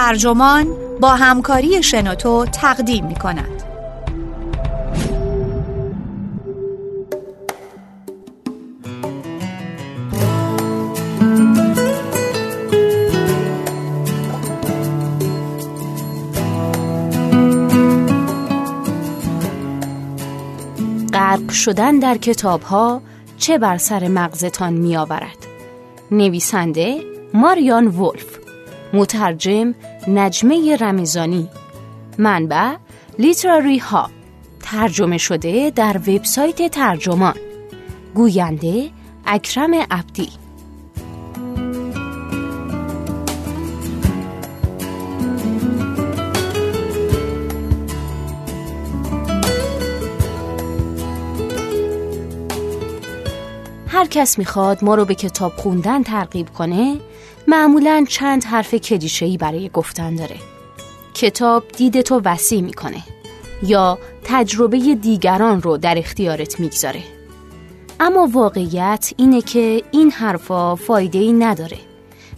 ترجمان با همکاری شنوتو تقدیم می کند. غرق شدن در کتاب ها چه بر سر مغزتان می آورد؟ نویسنده ماریان ولف مترجم نجمه رمزانی منبع لیتراری ها. ترجمه شده در وبسایت ترجمان. گوینده اکرم عبدی. هر کس می‌خواد ما رو به کتاب خوندن ترغیب کنه معمولا چند حرف کلیشه‌ای برای گفتن داره. کتاب دیدتو وسیع می‌کنه یا تجربه دیگران رو در اختیارت می‌گذاره. اما واقعیت اینه که این حرفا فایده ای نداره.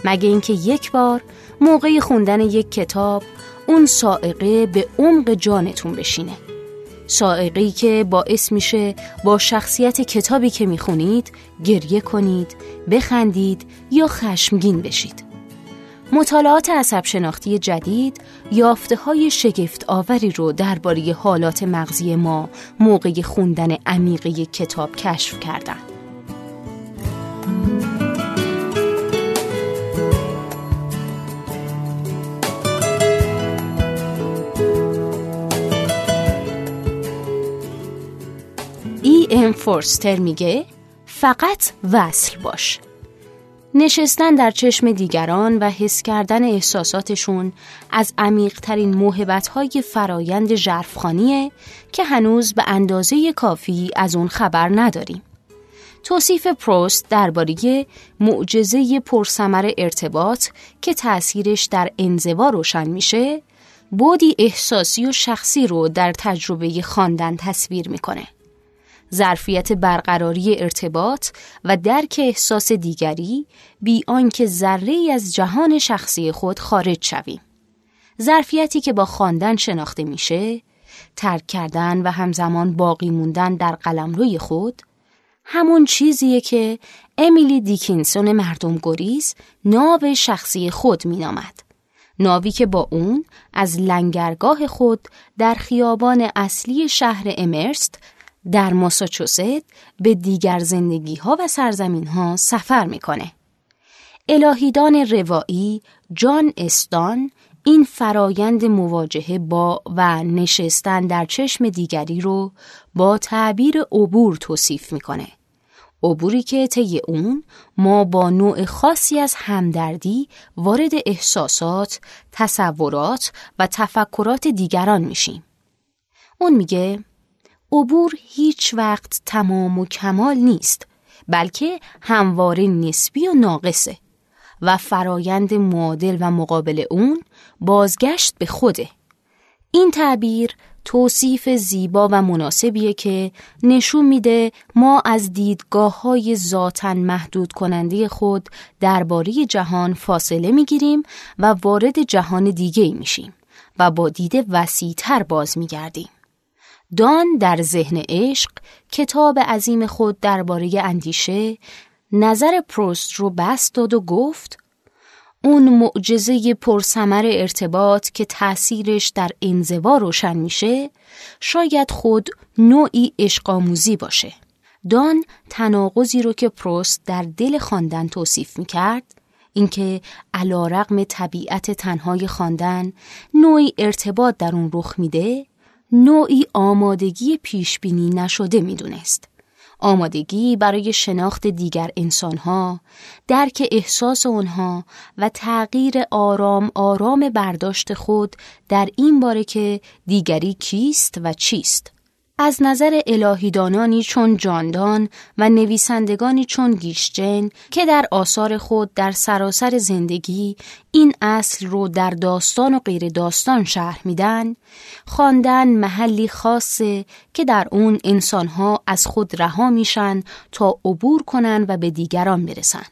مگه اینکه یک بار موقع خوندن یک کتاب اون سائقه به عمق جانتون بشینه. سائقه‌ای که باعث میشه با شخصیت کتابی که می‌خونید گریه کنید، بخندید یا خشمگین بشید. مطالعات عصب شناختی جدید یافته های شگفت آوری رو درباره حالات مغزی ما موقع خوندن عمیق کتاب کشف کردند. ام فورستر میگه فقط وصل باش نشستن در چشم دیگران و حس کردن احساساتشون از عمیقترین موهبتهای فرایند جرفخانیه که هنوز به اندازه کافی از اون خبر نداریم. توصیف پروست درباره معجزه پرسمر ارتباط که تأثیرش در انزوا روشن میشه، بودی احساسی و شخصی رو در تجربه خواندن تصویر می‌کنه. ظرفیت برقراری ارتباط و درک احساس دیگری بی آنکه ذره از جهان شخصی خود خارج شویم. ظرفیتی که با خواندن شناخته میشه، ترک کردن و همزمان باقی موندن در قلمروی خود، همون چیزیه که امیلی دیکینسون مردم گریز ناو شخصی خود مینامد. ناوی که با اون از لنگرگاه خود در خیابان اصلی شهر امرست در ماساچوست به دیگر زندگی ها و سرزمین ها سفر می‌کنه. الهیدان روایی جان استان این فرایند مواجهه با و نشستن در چشم دیگری رو با تعبیر عبور توصیف می‌کنه. عبوری که طی اون ما با نوع خاصی از همدردی وارد احساسات، تصورات و تفکرات دیگران میشیم. اون میگه عبور هیچ وقت تمام و کمال نیست بلکه همواره نسبی و ناقصه و فرایند معادل و مقابل اون بازگشت به خوده این تعبیر توصیف زیبا و مناسبیه که نشون میده ما از دیدگاه های ذاتن محدود کننده خود درباره جهان فاصله می‌گیریم و وارد جهان دیگه میشیم و با دید وسیعتر باز میگردیم. دان در ذهن عشق کتاب عظیم خود درباره اندیشه نظر پروست رو بست داد و گفت اون معجزه پرسمر ارتباط که تأثیرش در انزوا روشن میشه شاید خود نوعی عشقآموزی باشه. دان تناقضی رو که پروست در دل خواندن توصیف می‌کرد اینکه علا رقم طبیعت تنهای خواندن نوعی ارتباط در اون رخ میده نوعی آمادگی پیشبینی نشده می‌دونست. آمادگی برای شناخت دیگر انسانها، درک احساس آنها و تغییر آرام آرام برداشت خود در این باره که دیگری کیست و چیست. از نظر الهیدانانی چون جاندان و نویسندگانی چون گیشجن که در آثار خود در سراسر زندگی این اصل رو در داستان و غیر داستان شرح میدن خواندن محلی خاصه که در اون انسانها از خود رها میشن تا عبور کنن و به دیگران برسن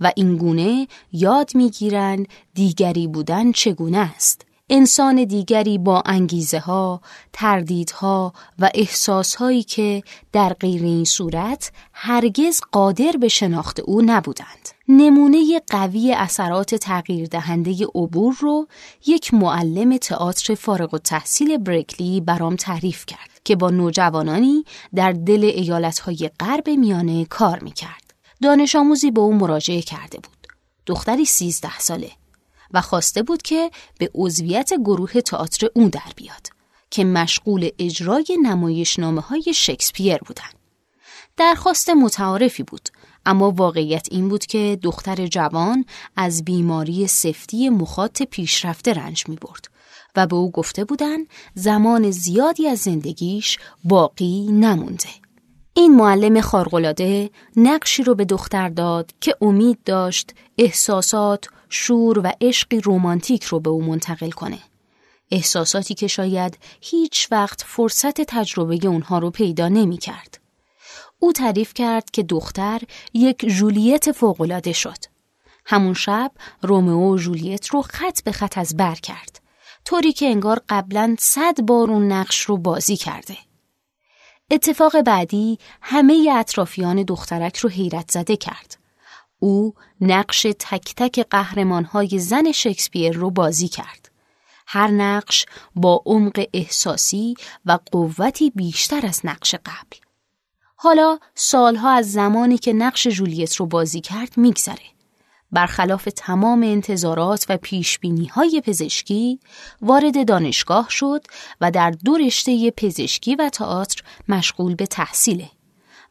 و اینگونه یاد می‌گیرند دیگری بودن چگونه است. انسان دیگری با انگیزه ها، تردیدها و احساس هایی که در غیر این صورت هرگز قادر به شناخت او نبودند. نمونه قوی اثرات تغییر دهنده عبور رو یک معلم تئاتر فارغ التحصیل برکلی برام تعریف کرد که با نوجوانانی در دل ایالتهای غرب میانه کار می‌کرد. دانش آموزی به او مراجعه کرده بود. دختری سیزده ساله و خواسته بود که به عضویت گروه تئاتر او در بیاد که مشغول اجرای نمایشنامه های شکسپیر بودند. درخواست متعارفی بود اما واقعیت این بود که دختر جوان از بیماری سفتی مخاط پیشرفته رنج می برد و به او گفته بودند زمان زیادی از زندگیش باقی نمونده. این معلم خارقلاده نقشی رو به دختر داد که امید داشت احساسات، شور و عشقی رومانتیک رو به او منتقل کنه. احساساتی که شاید هیچ وقت فرصت تجربه اونها رو پیدا نمی کرد. او تعریف کرد که دختر یک جولیت فوقالعاده شد. همون شب رومئو و جولیت رو خط به خط از بر کرد. طوری که انگار قبلا صد بار اون نقش رو بازی کرده. اتفاق بعدی همه اطرافیان دخترک رو حیرت زده کرد. او نقش تک تک قهرمانهای زن شکسپیر رو بازی کرد. هر نقش با عمق احساسی و قوتی بیشتر از نقش قبل. حالا سالها از زمانی که نقش جولیت رو بازی کرد میگذره. برخلاف تمام انتظارات و پیشبینی های پزشکی وارد دانشگاه شد و در دو رشته پزشکی و تئاتر مشغول به تحصیله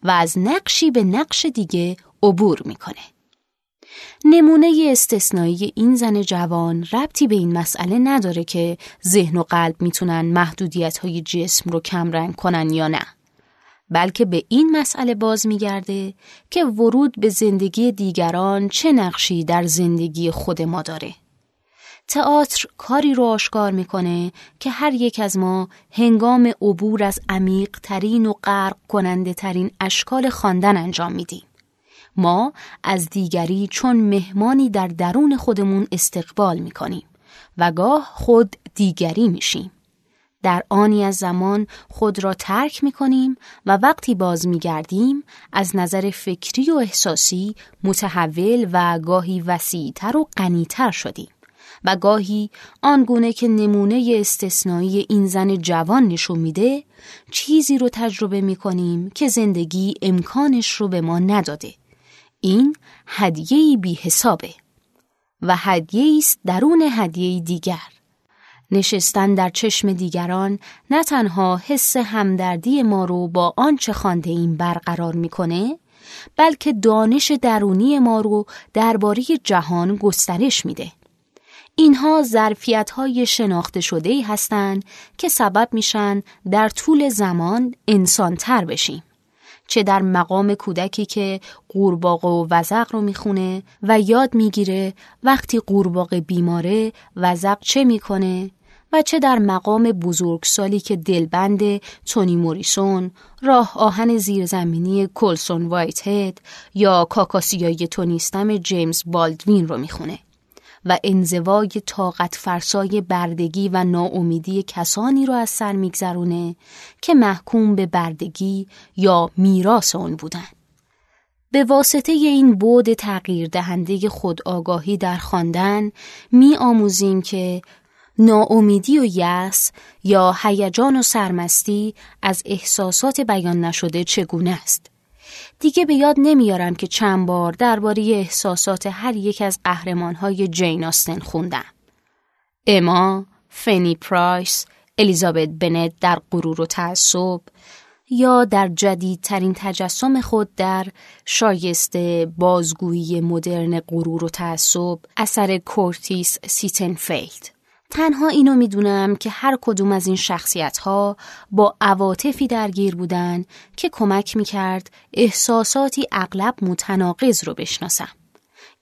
و از نقشی به نقش دیگه عبور می‌کنه. نمونه استثنایی این زن جوان ربطی به این مسئله نداره که ذهن و قلب می‌تونن محدودیت های جسم رو کمرنگ کنن یا نه. بلکه به این مسئله باز میگرده که ورود به زندگی دیگران چه نقشی در زندگی خود ما داره. تئاتر کاری رو آشکار می‌کنه که هر یک از ما هنگام عبور از عمیق ترین و غرق کننده ترین اشکال خواندن انجام میدیم. ما از دیگری چون مهمانی در درون خودمون استقبال می‌کنیم و گاه خود دیگری میشیم. در آنی از زمان خود را ترک می کنیم و وقتی باز می گردیم از نظر فکری و احساسی متحول و گاهی وسیعتر و غنیتر شدیم و گاهی آنگونه که نمونه استثنایی این زن جوان نشون میده چیزی رو تجربه می کنیم که زندگی امکانش رو به ما نداده این هدیه‌ای بی حسابه و هدیه است درون هدیه دیگر نشستن در چشم دیگران نه تنها حس همدردی ما رو با آنچه خانده این برقرار می‌کنه بلکه دانش درونی ما رو درباره جهان گسترش میده. اینها ظرفیت های شناخته شده ای هستند که سبب میشن در طول زمان انسان تر بشیم. چه در مقام کودکی که قورباغه و وزق رو می‌خونه و یاد می‌گیره وقتی قورباغه بیماره وزق چه می‌کنه و چه در مقام بزرگسالی که دلبند تونی موریسون، راه آهن زیرزمینی کلسون وایت هید یا کاکاسیای تونیستم جیمز بالدوین رو می‌خونه. و انزوای طاقت فرسای بردگی و ناامیدی کسانی رو از سر میگذرونه که محکوم به بردگی یا میراث اون بودن. به واسطه این بود تغییر دهنده خود آگاهی در خواندن می آموزیم که ناامیدی و یأس یا هیجان و سرمستی از احساسات بیان نشده چگونه است دیگه به یاد نمیارم که چند بار درباره احساسات هر یک از قهرمانهای جین آستن خوندم. اما فنی پرایس الیزابت بنت در غرور و تعصب یا در جدیدترین تجسم خود در شایسته بازگویی مدرن غرور و تعصب اثر کورتیس سیتنفیلد. تنها اینو می‌دونم که هر کدوم از این شخصیت ها با عواطفی درگیر بودن که کمک می‌کرد احساساتی اغلب متناقض رو بشناسم.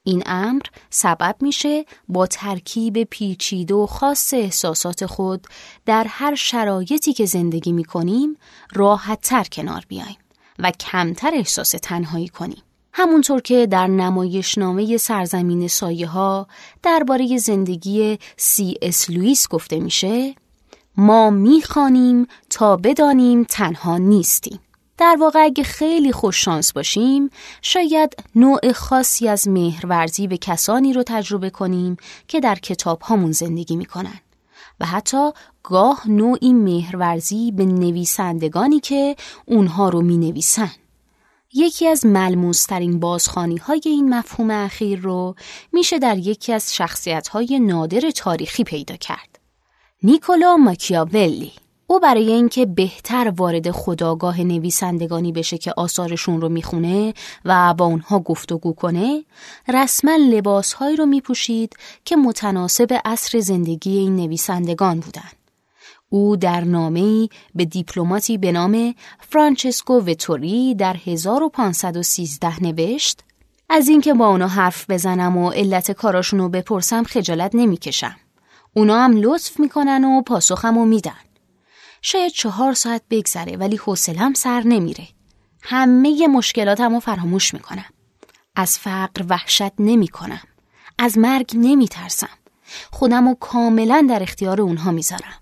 این امر سبب میشه با ترکیب پیچیده و خاص احساسات خود در هر شرایطی که زندگی می‌کنیم راحت تر کنار بیایم و کمتر احساس تنهایی کنیم. همونطور که در نمایشنامه سرزمین سایه ها درباره زندگی سی اس لوئیس گفته میشه ما می‌خوانیم تا بدانیم تنها نیستیم در واقع اگه خیلی خوششانس باشیم شاید نوع خاصی از مهرورزی به کسانی رو تجربه کنیم که در کتاب هامون زندگی می‌کنن و حتی گاه نوعی مهرورزی به نویسندگانی که اونها رو می نویسن. یکی از ملموسترین بازخانی های این مفهوم اخیر رو میشه در یکی از شخصیت های نادر تاریخی پیدا کرد. نیکولا ماکیاولی او برای اینکه بهتر وارد خداگاه نویسندگانی بشه که آثارشون رو می‌خونه و با اونها گفتگو کنه رسما لباسهایی رو میپوشید که متناسب عصر زندگی این نویسندگان بودن. او در نامه‌ای به دیپلماتی به نام فرانچسکو وتوری در 1513 نوشت از اینکه با اونا حرف بزنم و علت کاراشونو بپرسم خجالت نمی‌کشم. اونا هم لطف می‌کنن و پاسخمو میدن. شاید چهار ساعت بگذره ولی حوصلم سر نمیره. همه مشکلاتم رو فراموش می‌کنم. از فقر وحشت نمی‌کنم. از مرگ نمیترسم. خودم رو کاملا در اختیار اونها می‌ذارم.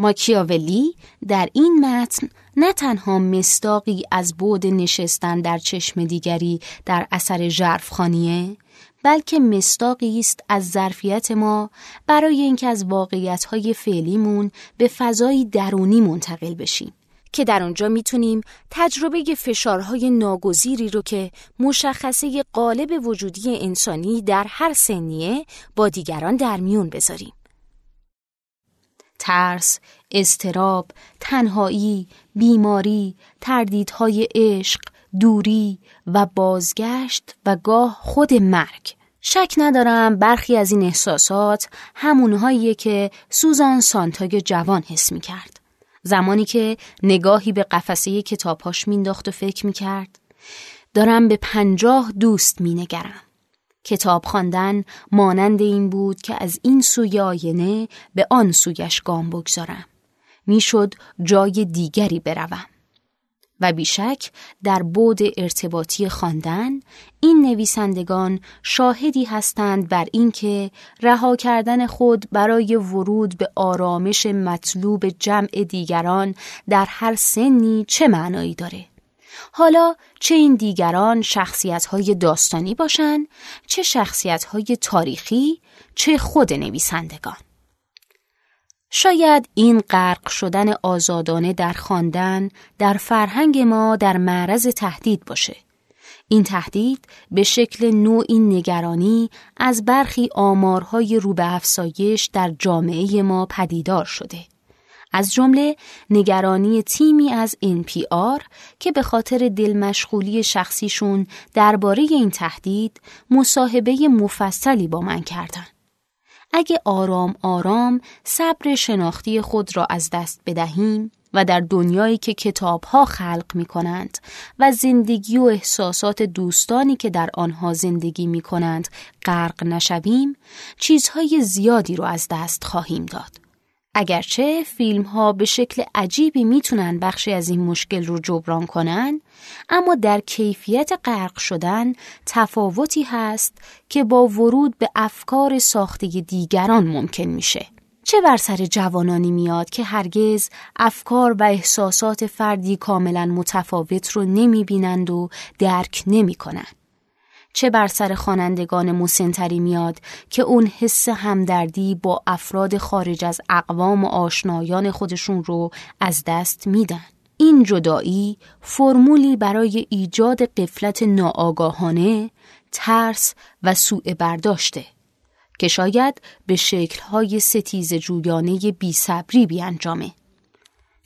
ماکیاولی در این متن نه تنها مستاقی از بود نشستن در چشم دیگری در اثر ژرفخانیه بلکه مستاقی است از ظرفیت ما برای اینکه از واقعیت‌های فعلیمون به فضایی درونی منتقل بشیم که در آنجا می‌تونیم تجربه فشارهای ناگزیری رو که مشخصه قالب وجودی انسانی در هر سنیه با دیگران در میون بذاریم. ترس، استراب، تنهایی، بیماری، تردیدهای عشق، دوری و بازگشت و گاه خود مرگ شک ندارم برخی از این احساسات همونهاییه که سوزان سانتای جوان حس می کرد. زمانی که نگاهی به قفسه کتابهاش مینداخت و فکر می کرد. دارم به پنجاه دوست می نگرم. کتاب خواندن مانند این بود که از این سوی آینه به آن سویش گام بگذارم. می‌شد جای دیگری بروم. و بیشک در بود ارتباطی خواندن این نویسندگان شاهدی هستند بر اینکه رها کردن خود برای ورود به آرامش مطلوب جمع دیگران در هر سنی چه معنایی داره حالا چه این دیگران شخصیت های داستانی باشند چه شخصیت های تاریخی چه خود نویسندگان شاید این غرق شدن آزادانه در خواندن در فرهنگ ما در معرض تهدید باشه. این تهدید به شکل نوعی نگرانی از برخی آمارهای رو به افزایش در جامعه ما پدیدار شده. از جمله نگرانی تیمی از NPR که به خاطر دلمشغولی شخصیشون درباره این تهدید مصاحبه مفصلی با من کردند. اگه آرام آرام صبر شناختی خود را از دست بدهیم و در دنیایی که کتاب ها خلق می کنند و زندگی و احساسات دوستانی که در آنها زندگی می کنند غرق نشویم چیزهای زیادی رو از دست خواهیم داد. اگرچه فیلم ها به شکل عجیبی می‌تونن بخشی از این مشکل رو جبران کنن اما در کیفیت غرق شدن تفاوتی هست که با ورود به افکار ساخته دیگران ممکن میشه. چه بر سر جوانانی میاد که هرگز افکار و احساسات فردی کاملا متفاوت رو نمی‌بینند و درک نمی‌کنند؟ چه بر سر خوانندگان مسنتری میاد که اون حس همدردی با افراد خارج از اقوام و آشنایان خودشون رو از دست میدن. این جدایی فرمولی برای ایجاد قفلت ناآگاهانه، ترس و سوء برداشته که شاید به شکلهای ستیز جویانه بی صبری بیانجامه.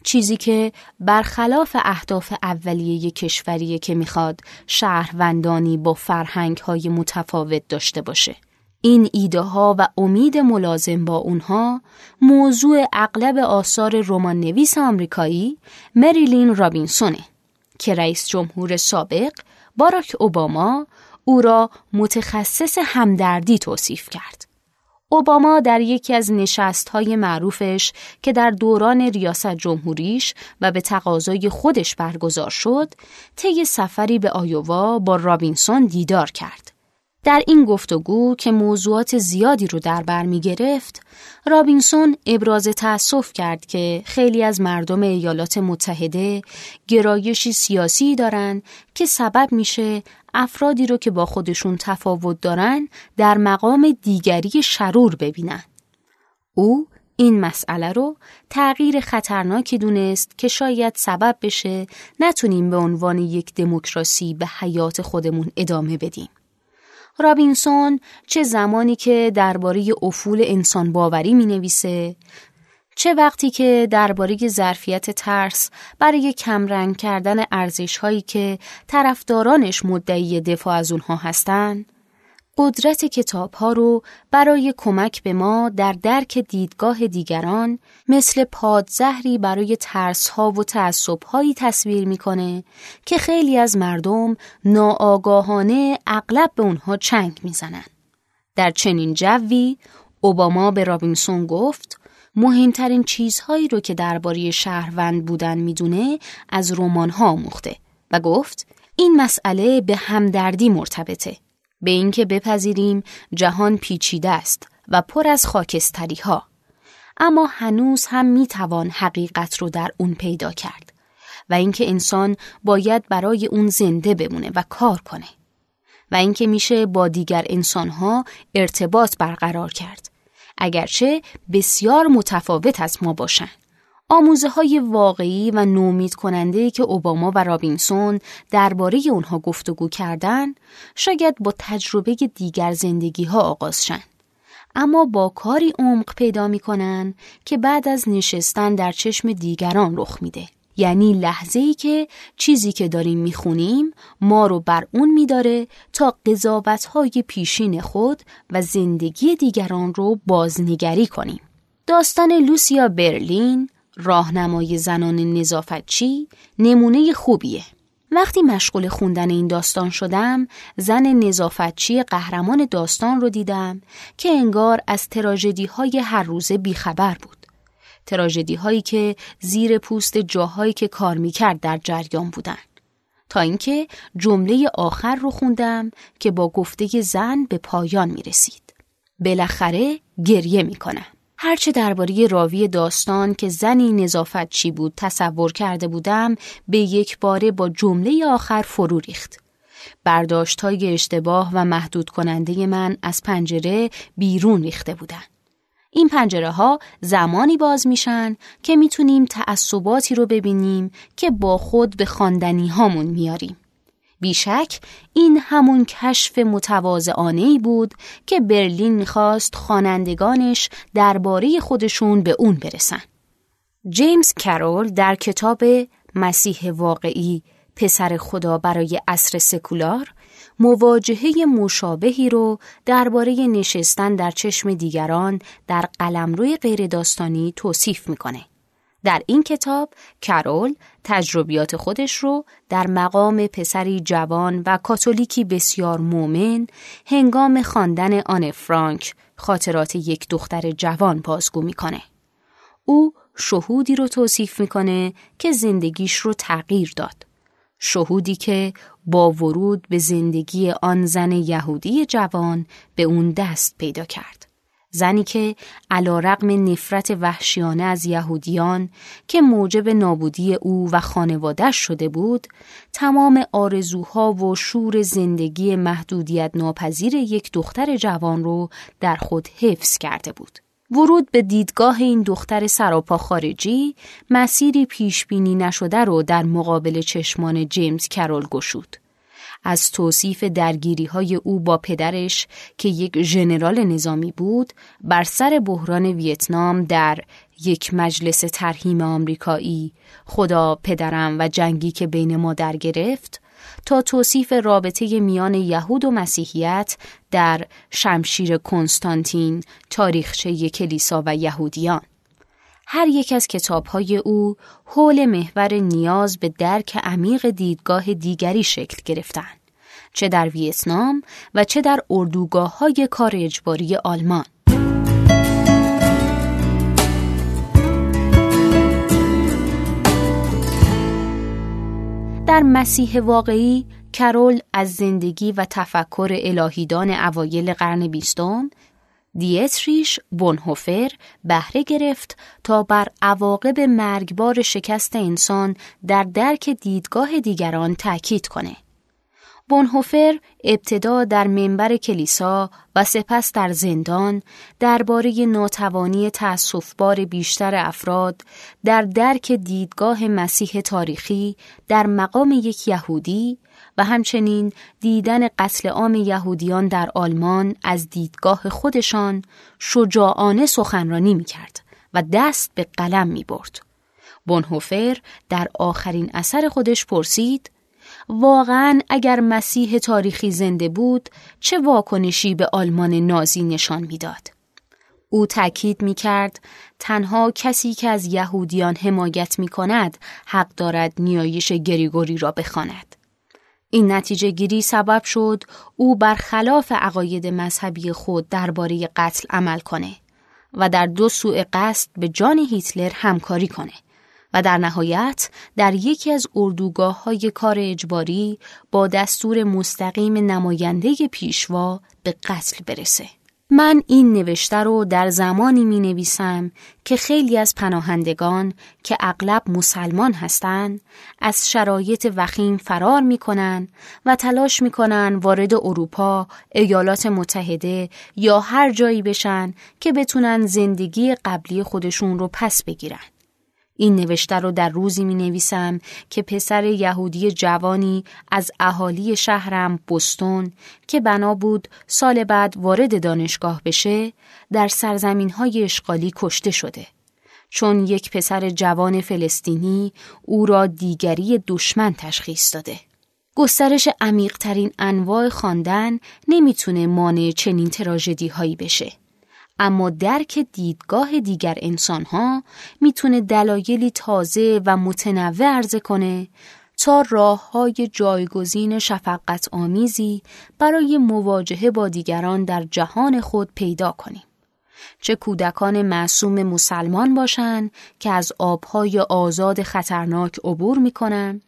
چیزی که برخلاف اهداف اولیه کشوریه که می‌خواد شهروندانی با فرهنگ های متفاوت داشته باشه. این ایده ها و امید ملازم با اونها موضوع اغلب آثار رمان نویس آمریکایی مریلین رابینسونه که رئیس جمهور سابق باراک اوباما او را متخصص همدردی توصیف کرد. اوباما در یکی از نشست های معروفش که در دوران ریاست جمهوریش و به تقاضای خودش برگزار شد، طی سفری به آیووا با رابینسون دیدار کرد. در این گفتگو که موضوعات زیادی رو در بر می گرفت، رابینسون ابراز تأسف کرد که خیلی از مردم ایالات متحده گرایشی سیاسی دارند که سبب میشه افرادی رو که با خودشون تفاوت دارن در مقام دیگری شرور ببینن. او این مسئله رو تغییر خطرناکی دونست که شاید سبب بشه نتونیم به عنوان یک دموکراسی به حیات خودمون ادامه بدیم. رابینسون چه زمانی که درباره افول انسان باوری می نویسه چه وقتی که درباره ظرفیت ترس برای کمرنگ کردن ارزش هایی که طرفدارانش مدعی دفاع از اونها هستند. قدرت کتاب ها رو برای کمک به ما در درک دیدگاه دیگران مثل پادزهری برای ترس ها و تعصب هایی تصویر می‌کنه که خیلی از مردم ناآگاهانه اغلب به اونها چنگ می‌زنن. در چنین جوی اوباما به رابینسون گفت مهمترین چیزهایی رو که درباره شهروند بودن می‌دونه از رمان ها مخته و گفت این مسئله به همدردی مرتبطه به اینکه بپذیریم جهان پیچیده است و پر از خاکستری ها اما هنوز هم می توان حقیقت رو در اون پیدا کرد و اینکه انسان باید برای اون زنده بمونه و کار کنه و اینکه میشه با دیگر انسانها ارتباط برقرار کرد. اگرچه بسیار متفاوت از ما باشند. آموزه های واقعی و نومید کننده که اوباما و رابینسون درباره اونها گفتگو کردن شاید با تجربه دیگر زندگی ها آغاز شن. اما با کاری عمق پیدا می‌کنن که بعد از نشستن در چشم دیگران رخ میده. یعنی لحظه ای که چیزی که داریم می‌خونیم ما رو بر اون میداره تا قضاوت های پیشین خود و زندگی دیگران رو بازنگری کنیم. داستان لوسیا برلین راهنمای زنان نظافتچی نمونه خوبیه. وقتی مشغول خوندن این داستان شدم زن نظافتچی قهرمان داستان رو دیدم که انگار از تراژدی های هر روزه بیخبر بود. تراژدی هایی که زیر پوست جاهایی که کار می‌کرد در جریان بودن. تا اینکه جمله آخر رو خوندم که با گفته زن به پایان می رسید. بالاخره گریه می کنم. هرچه درباره راوی داستان که زنی نظافت چی بود تصور کرده بودم به یک باره با جمله آخر فرو ریخت. برداشت های اشتباه و محدود کننده من از پنجره بیرون ریخته بودن. این پنجره ها زمانی باز میشن که می‌تونیم تعصباتی رو ببینیم که با خود به خواندنی هامون میاریم. بیشک این همون کشف متواضعانه بود که برلین می‌خواست خوانندگانش درباره خودشون به اون برسن. جیمز کرول در کتاب مسیح واقعی پسر خدا برای عصر سکولار مواجهه مشابهی رو درباره نشستن در چشم دیگران در قلمروی غیر داستانی توصیف می‌کنه. در این کتاب کرول تجربیات خودش رو در مقام پسری جوان و کاتولیکی بسیار مومن هنگام خواندن آن فرانک خاطرات یک دختر جوان بازگو می‌کنه. او شهودی رو توصیف می‌کنه که زندگیش رو تغییر داد. شهودی که با ورود به زندگی آن زن یهودی جوان به اون دست پیدا کرد. زنی که علا رقم نفرت وحشیانه از یهودیان که موجب نابودی او و خانوادش شده بود تمام آرزوها و شور زندگی محدودیت ناپذیر یک دختر جوان رو در خود حفظ کرده بود. ورود به دیدگاه این دختر سراپا خارجی مسیری پیش بینی نشده رو در مقابل چشمان جیمز کرول گشود. از توصیف درگیری های او با پدرش که یک ژنرال نظامی بود بر سر بحران ویتنام در یک مجلس ترهیم آمریکایی. خدا پدرم و جنگی که بین ما در گرفت تا توصیف رابطه میان یهود و مسیحیت در شمشیر کنستانتین تاریخچه کلیسا و یهودیان. هر یک از کتابهای او حول محور نیاز به درک عمیق دیدگاه دیگری شکل گرفتند چه در ویتنام و چه در اردوگاه های کار اجباری آلمان. در مسیح واقعی کرول از زندگی و تفکر الهیدان اوایل قرن بیستم دیتریش بونهوفر بهره گرفت تا بر عواقب مرگبار شکست انسان در درک دیدگاه دیگران تأکید کنه. بونهوفر ابتدا در منبر کلیسا و سپس در زندان درباره ناتوانی تأسفبار بیشتر افراد در درک دیدگاه مسیح تاریخی در مقام یک یهودی و همچنین دیدن قتل عام یهودیان در آلمان از دیدگاه خودشان شجاعانه سخنرانی می کرد و دست به قلم می برد. بونهوفر در آخرین اثر خودش پرسید واقعا اگر مسیح تاریخی زنده بود چه واکنشی به آلمان نازی نشان می‌داد؟ او تاکید می کرد تنها کسی که از یهودیان حمایت می کند حق دارد نیایش گریگوری را بخواند. این نتیجه گیری سبب شد او برخلاف عقاید مذهبی خود درباره قتل عمل کنه و در دو سوء قصد به جان هیتلر همکاری کنه و در نهایت در یکی از اردوگاه های کار اجباری با دستور مستقیم نماینده پیشوا به قتل برسه. من این نوشته رو در زمانی می نویسم که خیلی از پناهندگان که اغلب مسلمان هستند از شرایط وخیم فرار می کنن و تلاش می کنن وارد اروپا، ایالات متحده یا هر جایی بشن که بتونن زندگی قبلی خودشون رو پس بگیرن. این نوشته رو در روزی می نویسم که پسر یهودی جوانی از اهالی شهرم بستون که بنا بود سال بعد وارد دانشگاه بشه در سرزمین های اشغالی کشته شده. چون یک پسر جوان فلسطینی او را دیگری دشمن تشخیص داده. گسترش عمیقترین انواع خواندن نمی‌تونه مانع چنین تراژدی هایی بشه. اما درک دیدگاه دیگر انسانها می‌تونه دلایلی تازه و متنوع عرضه کنه تا راه های جایگزین شفقت آمیزی برای مواجهه با دیگران در جهان خود پیدا کنیم. چه کودکان معصوم مسلمان باشند که از آبهای آزاد خطرناک عبور می‌کنن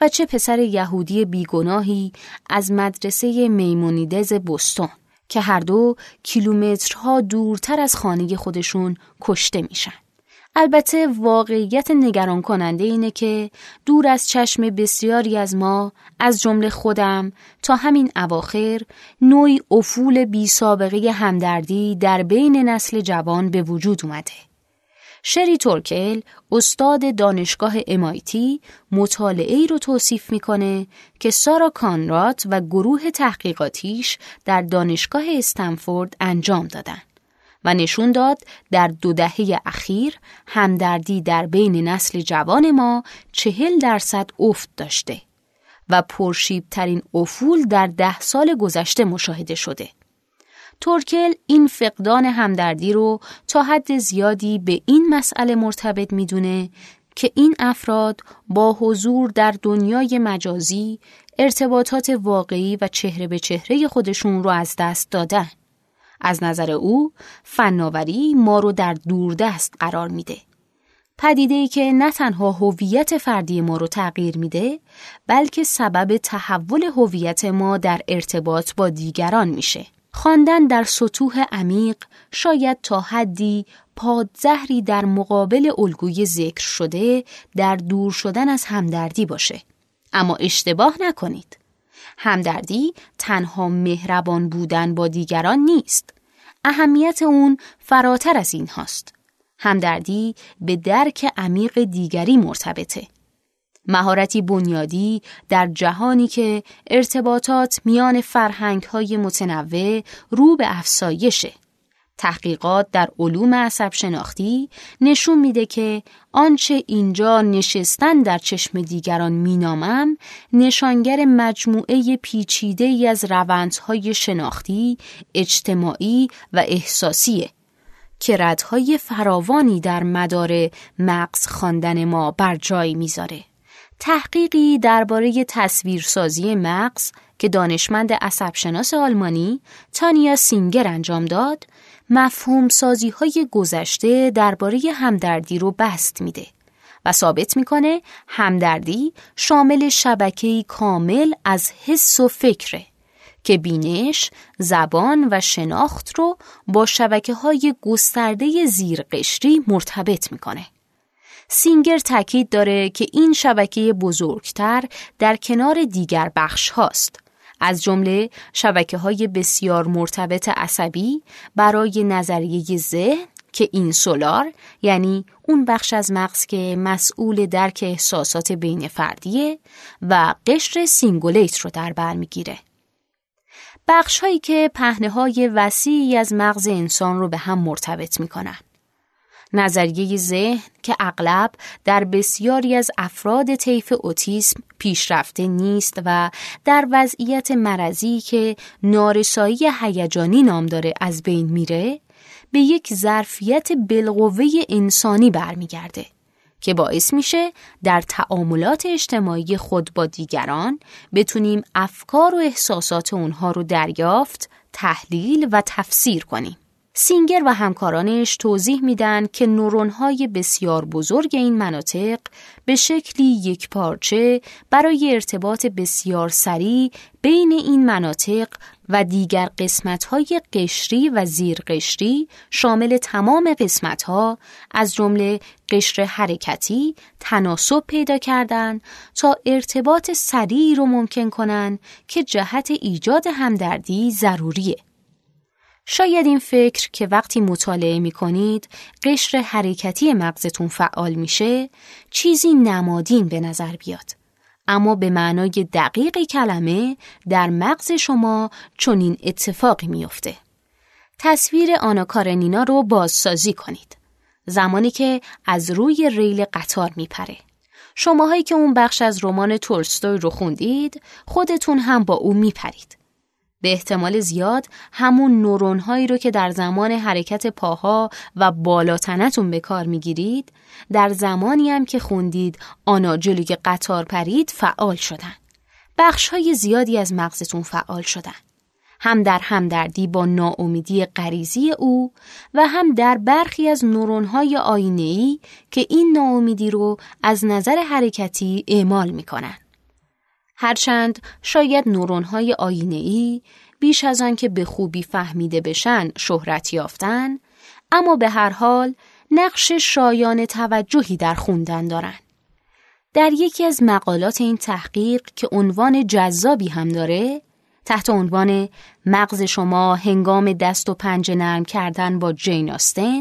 و چه پسر یهودی بیگناهی از مدرسه میمونیدز بستون که هر دو کیلومترها دورتر از خانه خودشون کشته میشن. البته واقعیت نگران کننده اینه که دور از چشم بسیاری از ما از جمله خودم تا همین اواخر نوعی افول بی سابقه همدردی در بین نسل جوان به وجود اومده. شری تورکل استاد دانشگاه امایتی مطالعه ای رو توصیف می‌کنه که سارا کانرات و گروه تحقیقاتیش در دانشگاه استنفورد انجام دادن و نشون داد در دو دهه اخیر همدردی در بین نسل جوان ما چهل درصد افت داشته و پرشیب ترین افول در ده سال گذشته مشاهده شده. تورکل این فقدان همدردی رو تا حد زیادی به این مسئله مرتبط می‌دونه که این افراد با حضور در دنیای مجازی ارتباطات واقعی و چهره به چهره خودشون رو از دست دادن. از نظر او فناوری ما رو در دوردست قرار میده. پدیده ای که نه تنها هویت فردی ما رو تغییر میده بلکه سبب تحول هویت ما در ارتباط با دیگران میشه. خواندن در سطوح عمیق شاید تا حدی پادزهری در مقابل الگوی ذکر شده در دور شدن از همدردی باشه. اما اشتباه نکنید. همدردی تنها مهربان بودن با دیگران نیست. اهمیت اون فراتر از این هاست همدردی به درک عمیق دیگری مرتبطه. مهارتی بنیادی در جهانی که ارتباطات میان فرهنگ های متنوع رو به افسایشه. تحقیقات در علوم عصب شناختی نشون میده که آنچه اینجا نشستن در چشم دیگران مینامم نشانگر مجموعه پیچیده ای از روندهای شناختی، اجتماعی و احساسیه که ردهای فراوانی در مدار مغز خواندن ما بر جای می‌ذاره. تحقیقی درباره تصویرسازی مغز که دانشمند عصبشناس آلمانی تانیا سینگر انجام داد، مفهوم سازی های گذشته درباره همدردی رو بست میده و ثابت می‌کنه همدردی شامل شبکه‌ای کامل از حس و فکره که بینش، زبان و شناخت رو با شبکه های گسترده زیرقشری مرتبط می‌کنه. سینگر تاکید داره که این شبکه بزرگتر در کنار دیگر بخش هاست. از جمله شبکه های بسیار مرتبط عصبی برای نظریه ذهن که این سولار یعنی اون بخش از مغز که مسئول درک احساسات بین فردیه و قشر سینگولیت رو در بر می‌گیره. بخش هایی که پهنه های وسیعی از مغز انسان رو به هم مرتبط می‌کنن. نظریه ذهن که اغلب در بسیاری از افراد طیف اوتیسم پیشرفته نیست و در وضعیت مرضی که نارسایی هیجانی نام داره از بین میره به یک ظرفیت بالقوه انسانی برمیگرده که باعث میشه در تعاملات اجتماعی خود با دیگران بتونیم افکار و احساسات اونها رو دریافت، تحلیل و تفسیر کنیم. سینگر و همکارانش توضیح میدن که نورونهای بسیار بزرگ این مناطق به شکلی یک پارچه برای ارتباط بسیار سریع بین این مناطق و دیگر قسمتهای قشری و زیر قشری شامل تمام قسمتها از جمله قشر حرکتی تناسب پیدا کردن تا ارتباط سریعی رو ممکن کنن که جهت ایجاد همدردی ضروریه. شاید این فکر که وقتی مطالعه می کنید قشر حرکتی مغزتون فعال میشه چیزی نمادین به نظر بیاد. اما به معنای دقیق کلمه در مغز شما چنین اتفاقی میافته. تصویر آنا کارنینا رو بازسازی کنید. زمانی که از روی ریل قطار میپره. شماهایی که اون بخش از رمان تولستوی رو خوندید خودتون هم با او میپرید. به احتمال زیاد همون نورون هایی رو که در زمان حرکت پاها و بالاتنتون به کار می‌گیرید در زمانی هم که خوندید آنا جلوی قطار پرید فعال شدن. بخش های زیادی از مغزتون فعال شدن. هم در همدردی با ناامیدی غریزی او و هم در برخی از نورونهای آینه‌ای که این ناامیدی رو از نظر حرکتی اعمال می‌کنن. هرچند شاید نورونهای آینه‌ای بیش از آن که به خوبی فهمیده بشن شهرت یافتن اما به هر حال نقش شایان توجهی در خوندن دارن. در یکی از مقالات این تحقیق که عنوان جذابی هم داره تحت عنوان مغز شما هنگام دست و پنجه نرم کردن با جین آستن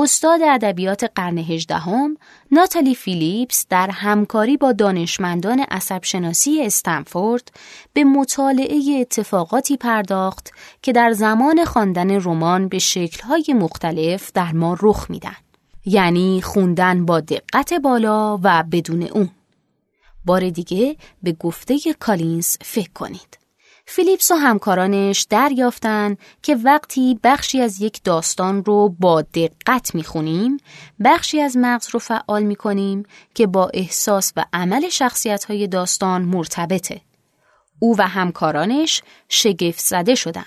استاد ادبیات قرن هجدهم ناتالی فیلیپس در همکاری با دانشمندان عصبشناسی استنفورد به مطالعه اتفاقاتی پرداخت که در زمان خواندن رمان به شکل‌های مختلف در ما رخ میدن. یعنی خوندن با دقت بالا و بدون اون. بار دیگه به گفته کالینز فکر کنید. فیلیپس و همکارانش دریافتن که وقتی بخشی از یک داستان رو با دقت می‌خونیم بخشی از مغز رو فعال می‌کنیم که با احساس و عمل شخصیت های داستان مرتبطه. او و همکارانش شگفت زده شدن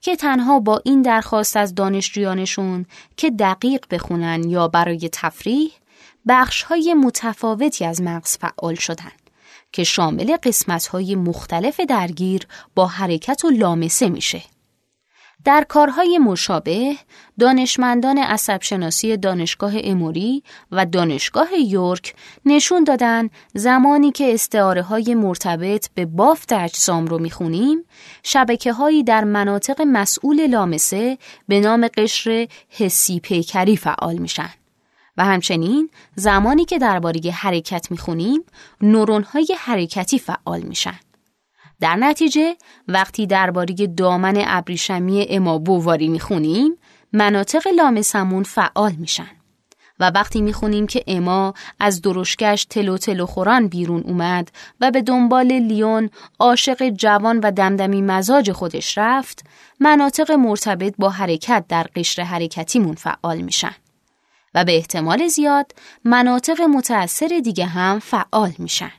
که تنها با این درخواست از دانشجویانشون که دقیق بخونن یا برای تفریح بخش های متفاوتی از مغز فعال شدن. که شامل قسمت‌های مختلف درگیر با حرکت و لامسه میشه. در کارهای مشابه دانشمندان عصبشناسی دانشگاه اموری و دانشگاه یورک نشون دادن زمانی که استعاره های مرتبط به بافت اجسام رو می‌خونیم شبکه هایی در مناطق مسئول لامسه به نام قشر حسی پیکری فعال میشن. و همچنین زمانی که درباره حرکت می‌خونیم های حرکتی فعال میشن. در نتیجه وقتی درباره دامن ابریشمی اما بوواری می‌خونیم مناطق لامسمون فعال میشن. و وقتی می‌خونیم که اما از درشکش تلو تلو خوران بیرون اومد و به دنبال لیون عاشق جوان و دمدمی مزاج خودش رفت مناطق مرتبط با حرکت در قشر حرکتیمون فعال میشن. و به احتمال زیاد مناطق متأثر دیگه هم فعال میشن.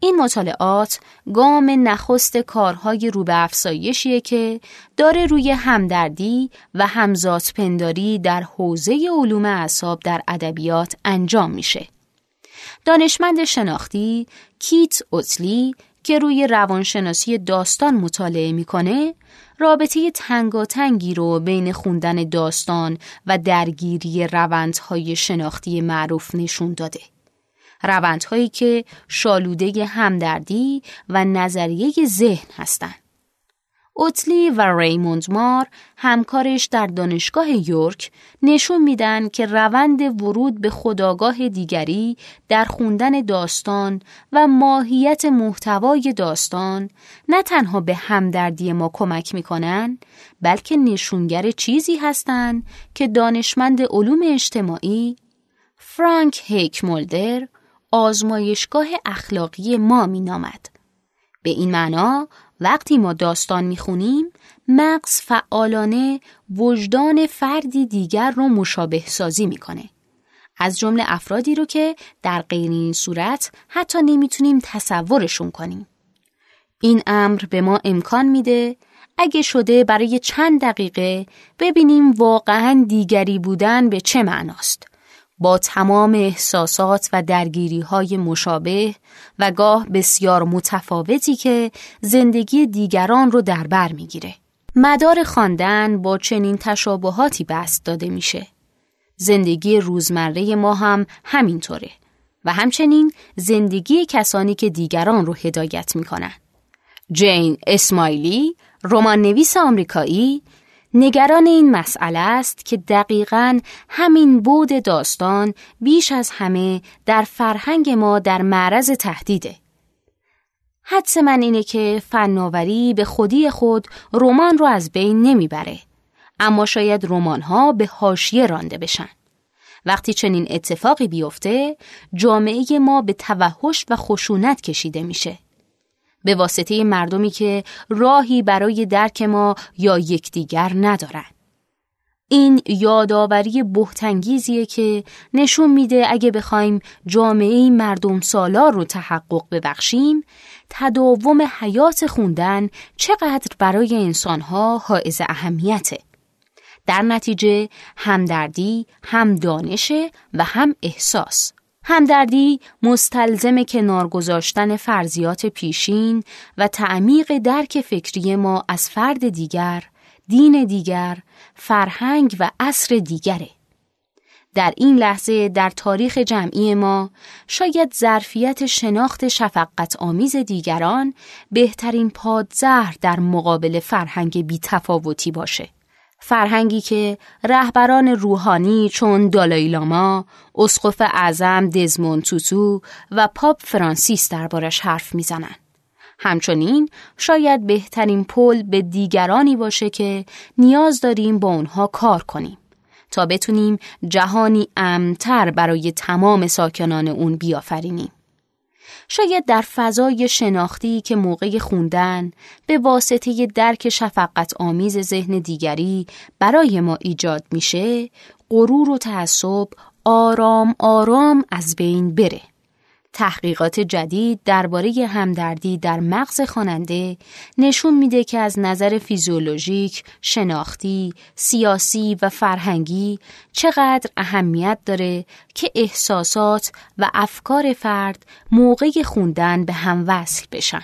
این مطالعات گام نخست کارهای رو به افزایشیه که داره روی همدردی و همزاد پنداری در حوزه علوم اعصاب در ادبیات انجام میشه. دانشمند شناختی کیت اوتلی که روی روانشناسی داستان مطالعه می‌کنه رابطه تنگاتنگی رو بین خوندن داستان و درگیری روندهای شناختی معروف نشون داده. روندهایی که شالوده همدردی و نظریه ذهن هستند. اوتلی و ریموند مار همکارش در دانشگاه یورک نشون میدن که روند ورود به خداگاه دیگری در خوندن داستان و ماهیت محتوای داستان نه تنها به همدردی ما کمک می‌کنن بلکه نشونگر چیزی هستند که دانشمند علوم اجتماعی فرانک هیک مولدر آزمایشگاه اخلاقی ما مینامد. به این معنا وقتی ما داستان می‌خونیم مغز فعالانه وجدان فردی دیگر رو مشابه سازی می‌کنه. از جمله افرادی رو که در غیر این صورت حتی نمی‌تونیم تصورشون کنیم. این امر به ما امکان میده اگه شده برای چند دقیقه ببینیم واقعا دیگری بودن به چه معناست. با تمام احساسات و درگیری های مشابه و گاه بسیار متفاوتی که زندگی دیگران رو در بر می‌گیره. مدار خواندن با چنین تشابهاتی بست داده میشه. زندگی روزمره ما هم همینطوره و همچنین زندگی کسانی که دیگران رو هدایت می‌کنن. جین اسمایلی، رمان نویس آمریکایی نگران این مسئله است که دقیقا همین بود داستان بیش از همه در فرهنگ ما در معرض تهدیده. حدس من اینه که فناوری به خودی خود رمان رو از بین نمی‌بره اما شاید رمان ها به حاشیه رانده بشن. وقتی چنین اتفاقی بیفته جامعه ما به توحش و خشونت کشیده میشه. به واسطه مردمی که راهی برای درک ما یا یکدیگر ندارن. این یادآوری بهتنگیزیه که نشون میده اگه بخوایم جامعه مردم سالار رو تحقق ببخشیم تداوم حیات خوندن چقدر برای انسانها حائز اهمیته. در نتیجه همدردی هم دانشه و هم احساس. همدردی مستلزم کنار گذاشتن فرضیات پیشین و تعمیق درک فکری ما از فرد دیگر، دین دیگر، فرهنگ و عصر دیگره. در این لحظه در تاریخ جمعی ما شاید ظرفیت شناخت شفقت آمیز دیگران بهترین پادزهر در مقابل فرهنگ بیتفاوتی باشه. فرهنگی که رهبران روحانی چون دالایلاما، اسقف اعظم دزمون توتو و پاپ فرانسیس دربارش حرف می‌زنند. همچنین شاید بهترین پل به دیگرانی باشه که نیاز داریم با اونها کار کنیم تا بتونیم جهانی امتر برای تمام ساکنان اون بیافرینیم. شاید در فضای شناختی که موقع خوندن به واسطه درک شفقت آمیز ذهن دیگری برای ما ایجاد میشه غرور و تعصب آرام آرام از بین بره. تحقیقات جدید درباره همدردی در مغز خواننده نشون میده که از نظر فیزیولوژیک، شناختی، سیاسی و فرهنگی چقدر اهمیت داره که احساسات و افکار فرد موقع خوندن به هم وصل بشن.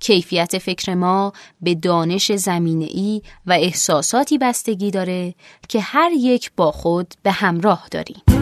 کیفیت فکر ما به دانش زمینه‌ای و احساساتی بستگی داره که هر یک با خود به همراه داریم.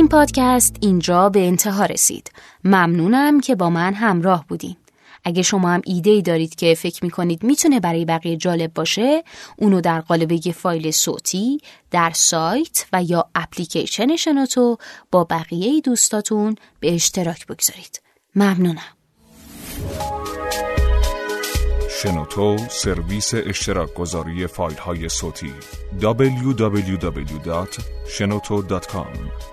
این پادکست اینجا به انتها رسید. ممنونم که با من همراه بودین. اگه شما هم ایده ای دارید که فکر می‌کنید می‌تونه برای بقیه جالب باشه اونو در قالب یه فایل صوتی در سایت و یا اپلیکیشن شنوتو با بقیه دوستاتون به اشتراک بگذارید ممنونم شنوتو سرویس اشتراک گذاری فایل های صوتی www.shenoto.com